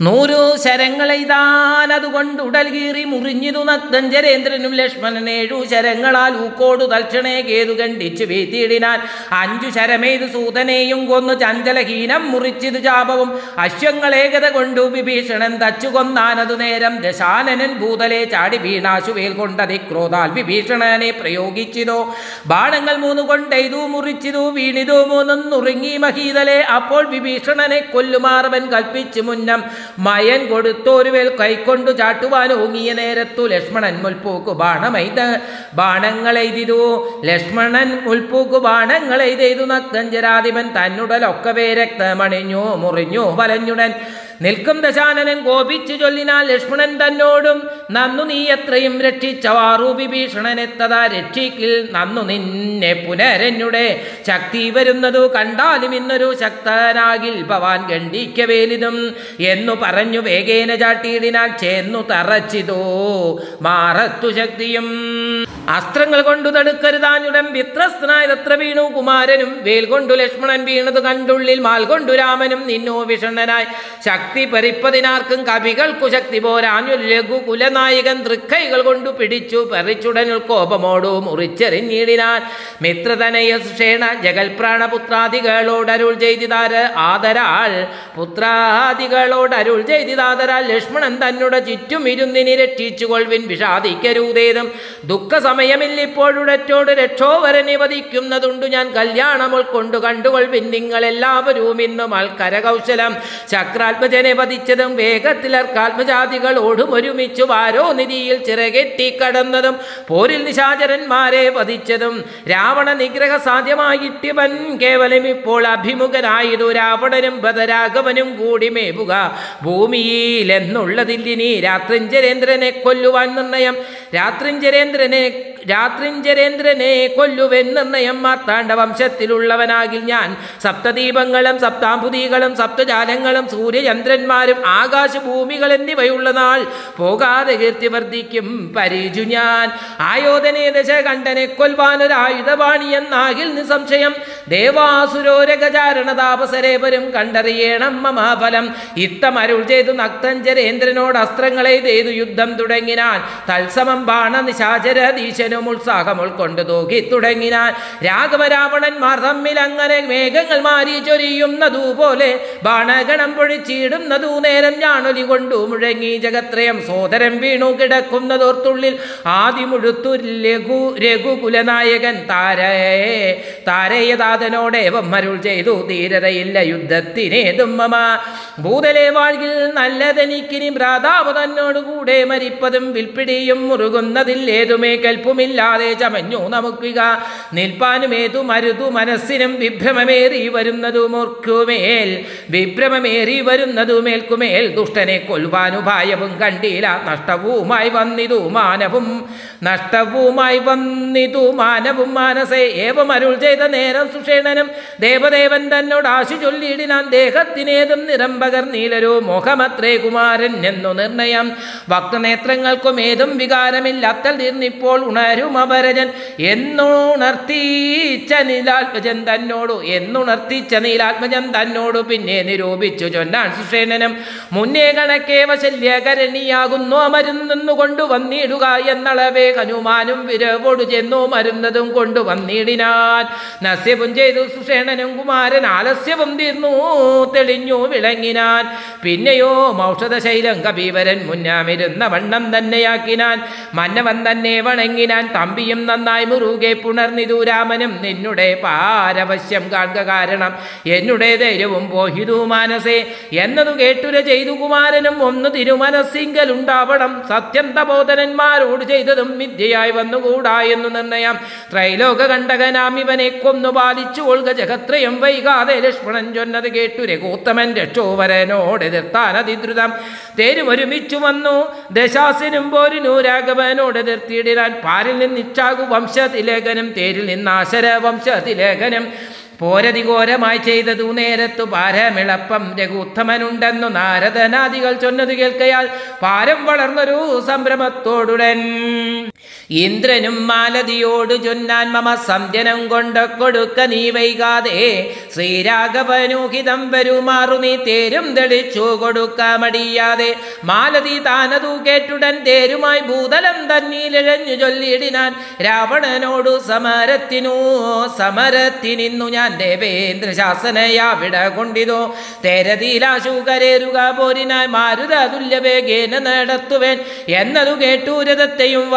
നൂറു ശരങ്ങളെയ്താൻ അതുകൊണ്ട് ഉടൽ കീറി മുറിഞ്ഞിതു നക്തഞ്ചരേന്ദ്രനും ലക്ഷ്മണൻ ഏഴു ശരങ്ങളാൽ ഊക്കോടു തൽക്ഷണേ കേതു കണ്ടിച്ചു വീത്തിയിടിനാൽ അഞ്ചു ശരമേത് സൂതനെയും കൊന്നു ചഞ്ചലഹീനം മുറിച്ചിതു ചാപവും. അശ്വങ്ങളേകത കൊണ്ടു വിഭീഷണൻ തച്ചു കൊന്നാനതു നേരം ദശാനനൻ ഭൂതലെ ചാടി വീണാശുവേൽ കൊണ്ടതി ക്രോധാൽ വിഭീഷണനെ പ്രയോഗിച്ചിതോ ബാണങ്ങൾ മൂന്ന് കൊണ്ടെയ്തു മുറിച്ചിതു വീണിതു മൂന്നും നുറുങ്ങി മഹീതലെ അപ്പോൾ വിഭീഷണനെ കൊല്ലുമാറവൻ കൽപ്പിച്ചു മുന്നം. മയൻ കൊടുത്തോരുവേൽ കൈക്കൊണ്ടു ചാട്ടുവാൻ ഓങ്ങിയ നേരത്തു ലക്ഷ്മണൻ മുൽപ്പൂക്കു ബാണമൈത ബാണങ്ങളെയ്തിരു ലക്ഷ്മണൻ മുൽപ്പൂക്കു ബാണങ്ങളെയ്തെയ്തു നക്തഞ്ചരാധിപൻ തന്നുടലൊക്കവേ രക്തമണിഞ്ഞു മുറിഞ്ഞു വലഞ്ഞുടൻ. നിൽക്കും ദശാനനൻ കോപിച്ചു ചൊല്ലിനാൽ ലക്ഷ്മണൻ തന്നോടും നന്നു നീ എത്രയും രക്ഷിച്ചവാറു വിഭീഷണനെത്തതാ രക്ഷിക്കിൽ നന്നു നിന്നെ പുനരനുടെ ശക്തി വരുന്നതു കണ്ടാലും ഇന്നൊരു ശക്തനാകിൽ ഭവാൻ ഗണ്ഡിക്കവേലിതും എന്നു പറഞ്ഞു വേഗേന ചാട്ടിയിടിനാൽ ചേന്നു തറച്ചിതോ മാറത്തു ശക്തിയും. അസ്ത്രങ്ങൾ കൊണ്ടു തടുക്കരുതാനുടൻ വിത്രസ്ഥനായ തത്ര വീണു കുമാരനും വേൽ കൊണ്ടു ലക്ഷ്മണൻ വീണത് കണ്ടുള്ളിൽ മാൽ കൊണ്ടു രാമനും നിന്നോ വിഷണ്ണനായി ശക്തി പരിപ്പതിനാർക്കും കവികൾക്കു ശക്തി പോരാഞ്ഞു ലഘു കുലനായകൻ തൃക്കൈകൾ കൊണ്ടു പിടിച്ചു പെറിച്ചുടനിൽ കോപമോടു മുറിച്ചെറിഞ്ഞിടിനാൻ. മിത്രതനയ സുഷേണ ജഗൽപ്രാണപുത്രാദികളോട് അരുൾ ചെയ്തിതാര് ആദരാൾ പുത്രാദികളോടരുൾ ചെയ്തിതാദരാൽ ലക്ഷ്മണൻ തന്നുടെ ചുറ്റും ഇരുന്നിനി രക്ഷിച്ചു കൊൾവിൻ വിഷാദിക്കരുതേതും. ദുഃഖ സമയമില്ലിപ്പോഴുടറ്റോട് രക്ഷോവരനെ വധിക്കുന്നതുണ്ടു ഞാൻ കല്യാണം ഉൾക്കൊണ്ടു കണ്ടുകൊൾവിൻ നിങ്ങളെല്ലാവരും ഇന്നും ആൾക്കരകൗശലം ചക്രാത്മജനെ വധിച്ചതും വേഗത്തിലർക്കാത്മജാതികളോടും ഒരുമിച്ചു വാരോ നിധിയിൽ ചിറകെട്ടി കടന്നതും പോരിൽ നിശാചരന്മാരെ വധിച്ചതും രാവണ നിഗ്രഹ സാധ്യമായിട്ടിവൻ കേവലം ഇപ്പോൾ അഭിമുഖനായതു രാവണനും ബദരാഘവനും കൂടി മേവുക. ഭൂമിയിൽ ഇനി രാത്രിഞ്ചരേന്ദ്രനെ കൊല്ലുവാൻ നിർണയം. രാത്രിഞ്ചരേന്ദ്രനെ രാത്രിഞ്ചരേന്ദ്രനെ കൊല്ലുവൻ നിർണയം മാർത്താണ്ഡ വംശത്തിലുള്ളവനാകിൽ ഞാൻ. സപ്തദീപങ്ങളും സപ്താംബുദികളും സപ്തജാലങ്ങളും സൂര്യചന്ദ്രന്മാരും ആകാശഭൂമികൾ എന്നിവയുള്ള നാൾ പോകാതെ കീർത്തി വർദ്ധിക്കും. പരിചു ഞാൻ. ആയോധനെ ദശ കൊൽവാനൊരായുധപാണി എന്നാകിൽ നിസംശയം ദേവാസുരോരകചാരണതാപസരേവരും കണ്ടറിയണം മമാഫലം. ഇത്തമരുൾ ചെയ്തു നക്തഞ്ചരേന്ദ്രനോട് അസ്ത്രങ്ങളെ ചെയ്തു യുദ്ധം തുടങ്ങിനാൻ തത്സമം ബാണ നിശാചരധീശനും ഉത്സാഹം ഉൾക്കൊണ്ട് തൂക്കി തുടങ്ങിനാൻ രാഘവരാവണന്മാർ തമ്മിൽ അങ്ങനെ മേഘങ്ങൾ മാറി ചൊരിയുന്നതുപോലെ ബാണഗണം പൊഴിച്ചിടുന്നതു നേരം ഞാനൊലി കൊണ്ടു മുഴങ്ങി ജഗത്രയം സോദരം വീണു കിടക്കുന്നതോർത്തുള്ളിൽ ആദിമുഴുത്തു ലഘു രഘുകുലനായകൻ താരയെ താരയതാതനോടെ വമ്മരുൾ ചെയ്തു ധീരതയില്ല യുദ്ധത്തിനേതും മമ. ഭൂതലെ വാഴ്കിൽ നല്ലതെനിക്കിനി ഭ്രാതാവ് തന്നോടുകൂടെ മരിപ്പതും വിൽപ്പിടിയും മുറുകുന്നതില്ലേതുമേ കൽപ്പുമില്ലാതെ ചമഞ്ഞു നമുക്കുക. നിൽപ്പാനുമേതു മരുതു മനസ്സിനും വിഭ്രമമേറി വരുന്നതുമോർക്കുമേൽ വിഭ്രമമേറി വരുന്നതുമേൽക്കുമേൽ ദുഷ്ടനെ കൊൽവാനുപായവും കണ്ടില്ല നഷ്ടവുമായി വന്നിതു മാനവും. നഷ്ടവുമായി വന്നിതു മാനവും മാനസേ ഏവം അരുൾ ചെയ്ത നേരം സുഷേണനും ദേവദേവൻ തന്നോട് ആശു ചൊല്ലിയിടിനാൻ ദേഹത്തിനേതും നിറംബകർ നീലരു മോഹമത്രേ കുമാരൻ എന്നു നിർണയം. ഭക്തനേത്രങ്ങൾക്കും ഏതും വികാരമില്ലാത്തൽ തീർന്നിപ്പോൾ ഉണര വരും എന്നുണർത്തീച്ച നീലാത്മജൻ തന്നോടു. എന്നുണർത്തിച്ച നീലാത്മജൻ തന്നോടു. പിന്നെ നിരൂപിച്ചു ചൊന്നാൻ സുഷേണനം മുന്നേ കണക്കേ വശല്യകരണിയാകുന്നു മരുന്നു കൊണ്ടുവന്നിടുക എന്നളവേ ഹനുമാനും വിരവോടു ചെന്നു മരുന്നതും കൊണ്ടുവന്നിടിനാൻ നസ്യവും ചെയ്തു സുഷേണനും കുമാരൻ ആലസ്യവും തീർന്നു തെളിഞ്ഞു വിളങ്ങിനാൻ. പിന്നെയോ ഔഷധശൈലം കബീവരൻ മുന്നാമിരുന്ന വണ്ണം തന്നെയാക്കിനാൻ. മന്നവൻ തന്നെ വണങ്ങിനാൻ. തമ്പിയും നന്നായി മുറുകെ പുണർന്നിതു രാമനും. നിന്നുടെ പാരവശ്യം കാണുക കാരണം എന്നുടെ ധൈര്യവും പോഹിതു മാനസേ. എന്നതു കേട്ടുര ചെയ്തു കുമാരനും ഒന്ന് തിരുമനസ്സിങ്കലുണ്ടാവണം സത്യം സത്യന്തബോധനന്മാരോട് ചെയ്തതും വിദ്യയായി വന്നുകൂടാ എന്നു നിർണയം. ത്രൈലോക കണ്ടകനാം ഇവനെ കൊന്നു പാലിച്ചു കൊള്ളുക ജഗത്രയും വൈകാതെ ലക്ഷ്മണൻ ചൊന്നത് കേട്ടു രഘൂത്തമൻ രക്ഷോവരനോട് എതിർത്താൻ അതിദ്രുതം. തേരുമൊരുമിച്ചു വന്നു. ദശാസിനും പോരിനു രാഘവനോട് എതിർത്തിയിടാൻ പാരിൽ നിന്ന് ഇച്ഛാകു വംശതിലേഖനം തേരിൽ നിന്ന് ആശര വംശതിലേഖനം. പോരതി ഘോരമായി ചെയ്തതു നേരത്തു പാരമിളപ്പം രഘുത്തമനുണ്ടെന്നു നാരദനാദികൾ ചൊന്നതു കേൾക്കയാൽ പാരം വളർന്നൊരു സംഭ്രമത്തോടുടൻ. ഇന്ദ്രനും മാലതിയോട് ചൊന്നാൻ മമ സന്ധ്യനം കൊണ്ട് കൊടുക്ക നീ വൈകാതെ. ശ്രീരാഘവനൂഹിതം വരുമാറു നീ തേരും തെളിച്ചു കൊടുക്ക മടിയാതെ. മാലതി താനതു കേട്ടുടൻ തേരുമായി ഭൂതലം തന്നീലിഴഞ്ഞു ചൊല്ലിയിടിനാൻ. രാവണനോടു സമരത്തിനു സമരത്തിനിന്നു ഞാൻ ദേവേന്ദ്ര ശാസനയാവിട കൊണ്ടിതോ. തേരതീലാശു പോരിനാൽ പോരിനായി മാരുത തുല്യവേഗേന നടത്തുവേൻ. എന്നതു കേട്ടു രഥത്തെയും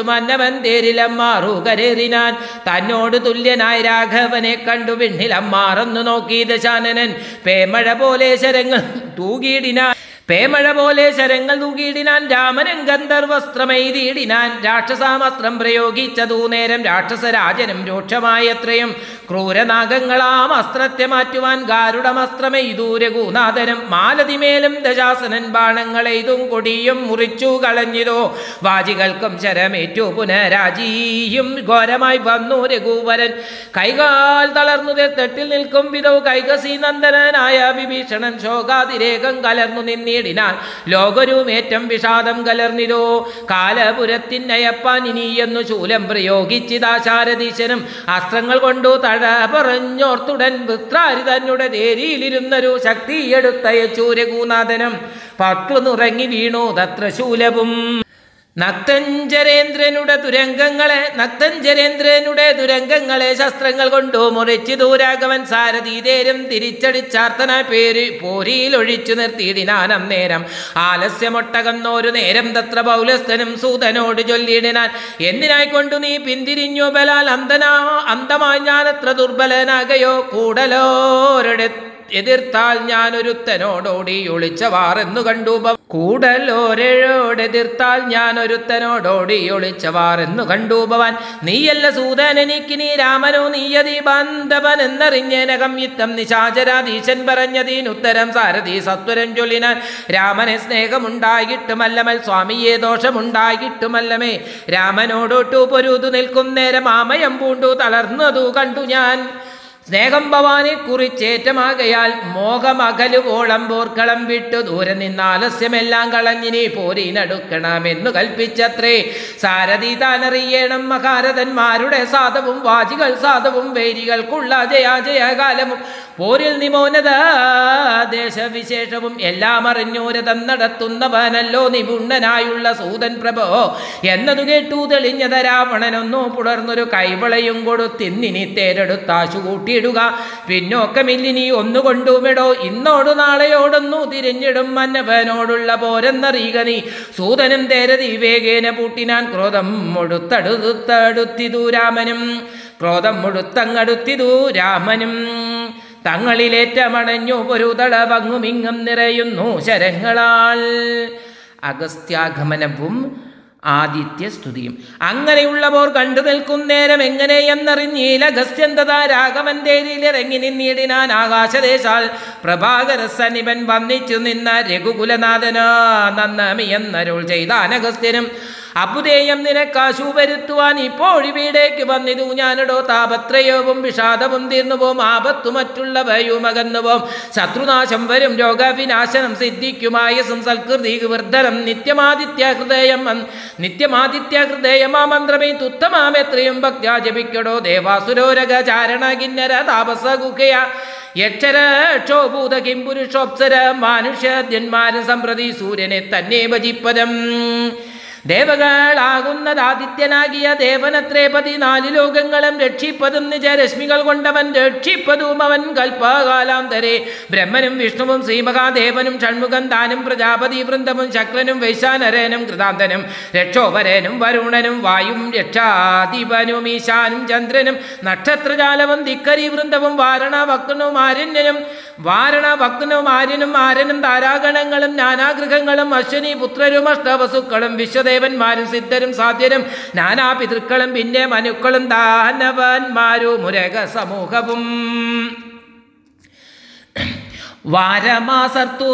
മന്നവൻ തേരിലമ്മാറു കരേറിനാൻ തന്നോട് തുല്യനായ രാഘവനെ കണ്ടു വിണ്ണിലമ്മാറന്നു നോക്കി ദശാനനൻ പേമഴ പോലെ ശരങ്ങൾ തൂകിയിടിനാൻ. പേമഴ പോലെ ശരങ്ങൾ തൂകിയിടിനാൻ രാമനും ഗന്ധർവസ്ത്രമെയ്തിയിടിനാൻ രാക്ഷസാമസ്ത്രം പ്രയോഗിച്ചതു നേരം രാക്ഷസരാജനും രൂക്ഷമായത്രയും ക്രൂരനാഗങ്ങളാം അസ്ത്രത്തെ മാറ്റുവാൻ ഗാരുഡമസ്ത്രമെയ്തു രഘുനാഥനും മാലതിമേലും ദശാസനൻ ബാണങ്ങളെയ്തും കൊടിയും മുറിച്ചു കളഞ്ഞിതോ വാജികൾക്കും ശരമേറ്റു പുനരാജീയും ഘോരമായി വന്നു രഘുവരൻ. കൈകാൽ തളർന്നു തെട്ടിൽ നിൽക്കും വിധോ കൈകസി നന്ദനായ വിഭീഷണൻ ശോകാതിരേകം കലർന്നു നിന്നിടിനാൻ ലോകരൂമേറ്റം വിഷാദം കലർന്നിതോ കാലപുരത്തിനയപ്പാൻ ഇനി എന്നു ശൂലം പ്രയോഗിച്ചിതാശാരദീശനും അസ്ത്രങ്ങൾ കൊണ്ടു തഴ പറഞ്ഞോർത്തുടൻ വൃത്രാരി തന്നെ തേരിയിലിരുന്നൊരു ശക്തിയെടുത്തയച്ചു രഘുനാഥനും പട്ടു നുറങ്ങി വീണു തത്ര ശൂലവും നക്തഞ്ചരേന്ദ്രനുടെ തുരങ്കങ്ങളെ നക്തഞ്ചരേന്ദ്രനുടെ തുരങ്കങ്ങളെ ശസ്ത്രങ്ങൾ കൊണ്ടു മുറിച്ച് ദൂരാഗവൻ സാരഥീതേരും തിരിച്ചടിച്ചാർത്തന പേര് പോരിയിലൊഴിച്ചു നിർത്തിയിടിനാൻ അന്നേരം. ആലസ്യമൊട്ടകന്നോരു നേരം തത്ര പൗലസ്ഥനും സൂതനോട് ചൊല്ലിയിടിനാൻ. എന്തിനായിക്കൊണ്ടു നീ പിന്തിരിഞ്ഞു ബലാൽ അന്തനാ അന്തമായി ഞാനത്ര ദുർബലനാകയോ? കൂടലോരുടെ എതിർത്താൽ ഞാനൊരുത്തനോടോടി ഒളിച്ചവാറെന്നു കണ്ടു കൂടലോരെഴോടെതിർത്താൽ ഞാനൊരുത്തനോടോടി ഒളിച്ചവാറെന്നു കണ്ടു ഭവാൻ നീയല്ല സൂതൻ എനിക്ക് നീ രാമനോ നീയതി ബാന്ധവൻ എന്നറിഞ്ഞേനകം യുദ്ധം നിശാചരാധീശൻ പറഞ്ഞതിനുത്തരം സാരഥി സത്വരം ചൊല്ലിനാൻ രാമനെ സ്നേഹമുണ്ടായിട്ടുമല്ലമൽ സ്വാമിയെ ദോഷമുണ്ടായിട്ടുമല്ലമേ. രാമനോടൊട്ടു പൊരുതു നിൽക്കും നേരം ആമയം പൂണ്ടു തളർന്നതു കണ്ടു ഞാൻ. സ്നേഹം ഭവാനെ കുറിച്ചേറ്റമാകയാൽ മോഹമകലുവോളം പോർക്കളം വിട്ടു ദൂരെ നിന്ന് ആലസ്യമെല്ലാം കളഞ്ഞിനി പോരിനടുക്കണമെന്നു കൽപ്പിച്ചത്രേ. സാരഥി താനറിയണം മഹാരഥന്മാരുടെ സാധവും വാചികൾ സാധവും വൈരികൾക്കുള്ള ജയാജയകാലവും പോരിൽ നിമോനത ദേശവിശേഷവും എല്ലാം അറിഞ്ഞൂരതം നടത്തുന്നവനല്ലോ നിപുണ്ണനായുള്ള സൂതൻ പ്രഭോ. എന്നതു കേട്ടു തെളിഞ്ഞത രാവണനൊന്നു പുടർന്നൊരു കൈവളയും കൊടുത്തിന്നിനി തേരെടുത്താശു കൂട്ടിയിടുക. പിന്നോക്കമില്ലിനി ഒന്നുകൊണ്ടുമിടോ. ഇന്നോടു നാളെയോടൊന്നു തിരിഞ്ഞിടും മന്നവനോടുള്ള പോരെന്നറിയുക നീ. സൂതനും തേരതി വേഗേന പൂട്ടിനാൻ ക്രോധം മുഴുത്തടുത്തടുത്തിതു രാമനും. ക്രോധം മുഴുത്തങ്ങടുത്തിതു രാമനും. തങ്ങളിലേറ്റമണഞ്ഞു ഒരു തളവങ്ങുമിങ്ങും നിറയുന്നു ശരങ്ങളാൽ. അഗസ്ത്യാഗമനവും ആദിത്യസ്തുതിയും. അങ്ങനെയുള്ളവർ കണ്ടു നിൽക്കും നേരം എങ്ങനെയെന്നറിഞ്ഞീല ഗസ്ത്യന്തത രാഘവൻ തേരിലിറങ്ങി നിന്നിടിനാൻ ആകാശദേശാൽ പ്രഭാകരസനിവൻ വന്നിച്ചു നിന്ന രഘുകുലനാഥന നന്നമിയെന്നരുൾ ചെയ്താൻ അഗസ്ത്യനും അബുദേയം നിനക്കാശു വരുത്തുവാൻ ഇപ്പോഴിവിടേക്ക് വന്നിതു. ഞാനിടോ താപത്രയവും വിഷാദവും തീർന്നുപോം. ആപത്തു മറ്റുള്ളവയും അകന്നുപോം. ശത്രുനാശം വരും. രോഗവിനാശനം സിദ്ധിക്കുമായസും സൽകൃതി വർദ്ധനം നിത്യമാദിത്യ ഹൃദയം നിത്യമാദിത്യ ഹൃദയമാ മന്ത്രമേ തുത്തമാമെത്രയും ഭക്ത്യാ ജപിക്കടോ. ദേവാസുരോരക ചാരണ കിന്നര താപസ ഗുഹയ യക്ഷര ക്ഷോഭൂത കിംപുരുഷോപ്സര. മാനുഷ്യന്മാരും സമ്പ്രതി സൂര്യനെ തന്നെ ഭജിപ്പദം ദേവകളാകുന്നതാദിത്യനാകിയ ദേവനത്രേ പതിനാല് ലോകങ്ങളും രക്ഷിപ്പതും നിജരശ്മികൾ കൊണ്ടവൻ രക്ഷിപ്പതും അവൻ കൽപ്പകാലാന്തരെ ബ്രഹ്മനും വിഷ്ണുവും ശ്രീമഹാദേവനും ഷൺമുഖം താനും പ്രജാപതി വൃന്ദവും ശക്രനും വൈശാനരനും കൃതാന്തനും രക്ഷോപരനും വരുണനും വായും രക്ഷാധിപനും ഈശാനും ചന്ദ്രനും നക്ഷത്രജാലവും ധിക്കരി വൃന്ദവും വാരണ ഭക്തനും ആരണ്യനും വാരണ ഭക്തനും ആര്യനും ആരനും താരാഗണങ്ങളും നാനാഗൃഹങ്ങളും അശ്വനി പുത്രരും അഷ്ടവസുക്കളും വിശ്വദേവന്മാരും സിദ്ധരും സാധ്യരും. നാനാ പിതൃക്കളും പിന്നെ മനുക്കളും ദാനവന്മാരും. മുരക സമൂഹവും വാരമാസർത്തു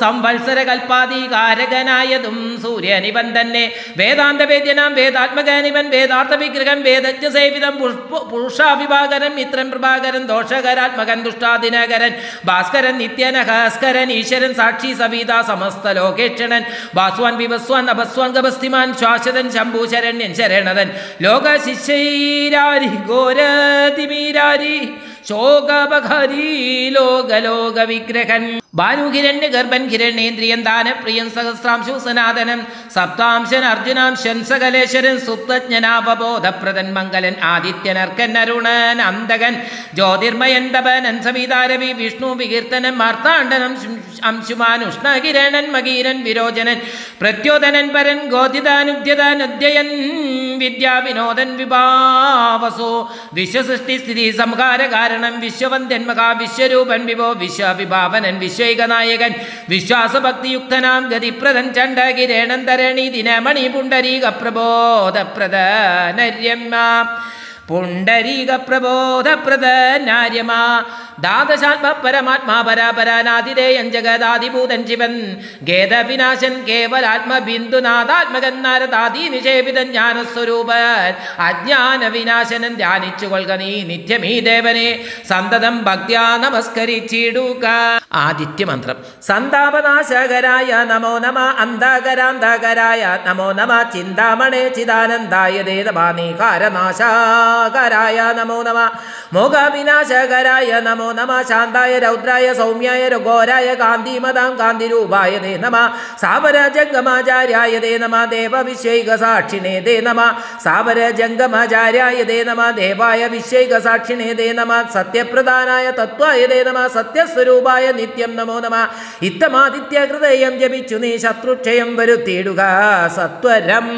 സംവത്സര കൽപ്പാധികാരകനായതും സൂര്യനിവൻ തന്നെ വേദാന്ത വേദ്യനാം വേദാത്മകാനിവൻ വേദാർത്ഥ വിഗ്രഹം വേദജ്ഞ സേവിതം പുരുഷാഭിഭാകരൻ മിത്രൻ പ്രഭാകരൻ ദോഷകരാത്മകൻ ദുഷ്ടാദിനകരൻ ഭാസ്കരൻ നിത്യനഹസ്കരൻ ഈശ്വരൻ സാക്ഷി സവിത സമസ്ത ലോകേക്ഷണൻ വാസ്വാൻ വിവസ്വാൻ അപസ്വാൻ ഗപസ്തിമാൻ ശാശ്വതൻ ശംഭൂശരണ്യൻ ശരണതൻ ലോക ശിശൈരാരി ഘോരതിമീരാരി ശോകപഹരി ലോകലോക വിഗ്രഹൻ ഭാനുഹിരണ്യ ഗർഭൻ ഹിരണ്യേന്ദ്രിയൻ ദാനപ്രിയൻ സഹസ്രാംശു സനാതനൻ സപ്താംശൻ അർജുനാംശൻ സകലേശ്വരൻ സുപ്തജ്ഞനാവബോധപ്രദൻ മംഗലൻ ആദിത്യനർക്കൻ അരുണൻ അന്തകൻ. ജ്യോതിർമയൻ തപനൻ സവിതാരവി വിഷ്ണു വികീർത്തനൻ മാർത്താണ്ഡനം അംശുമാൻ ഉഷ്ണകിരണൻ മകീരൻ വിരോചനൻ. പ്രത്യോദനൻ പരൻ ഗോതിദാനുദ്യതാനുദ്യയൻ വിദ്യാവിനോദൻ വിഭാവസോ. വിശ്വസൃഷ്ടി സ്ഥിതി സംഹാര കാരണം വിശ്വവന്ദൻ മഹാവിശ്വരൂപൻ വിഭോ വിശ്വവിഭാവനൻ വിശ്വൈകനായകൻ വിശ്വാസഭക്തിയുക്തനാം ഗതിപ്രദൻ ചണ്ഡകിരേണൻ തരണി ദിനമണി പുണ്ടരീക പ്രബോധപ്രദനര്യമ്മ പുണ്ടരീക പ്രബോധപ്രദനാര്യമാ ദാദശാത്മ പരമാത്മാ പരാപരാനാതിരേയൻ ജഗദാതിഭൂതൻ ശിവൻ. ഗേദവിനാശൻ കേവലാത്മബിന്ദുനാഥാത്മകൻ നാരദാദി നിഷേപിതൻ ജ്ഞാനസ്വരൂപൻ. അജ്ഞാന വിനാശനൻ ധ്യാനിച്ചു കൊള്ളുക നീ നിത്യമീ ദേവനെ. സന്തതം ഭക്ത്യാ നമസ്കരിച്ചിടുക. ആദിത്യമന്ത്രം. സന്താപനാശകരായ നമോ നമ അന്ധകരാന്ധകരായ നമോ നമ ചിന്താമണേ ചിദാനന്ദായ ദേവനീകാരനാശാകരായ നമോ നമ. മോഹവിനാശകരായ നമോ നമ ശാന്തായ രൗദ്രായ സൗമ്യായ രഘോരായ കാന്തിമതാം കാന്തിരൂപായ ദേ നമ സാവരജംഗമാചാര്യായ ദേ നമ ദേവവിശ്വൈക സാക്ഷിണേ ദേ നമ സാവരജംഗമാചാര്യായ ദേ നമ ദേവായ വിശ്വൈക സാക്ഷിണേ ദേ നമ സത്യപ്രധാനായ തത്വായ ദേ നമ സത്യസ്വരൂപായ നിത്യം നമോ നമ ഇത്തമാദിത്യ ഹൃദയം ജപിച്ചു നീ ശത്രുക്ഷയം വരുത്തിയിടുക। സത്വരം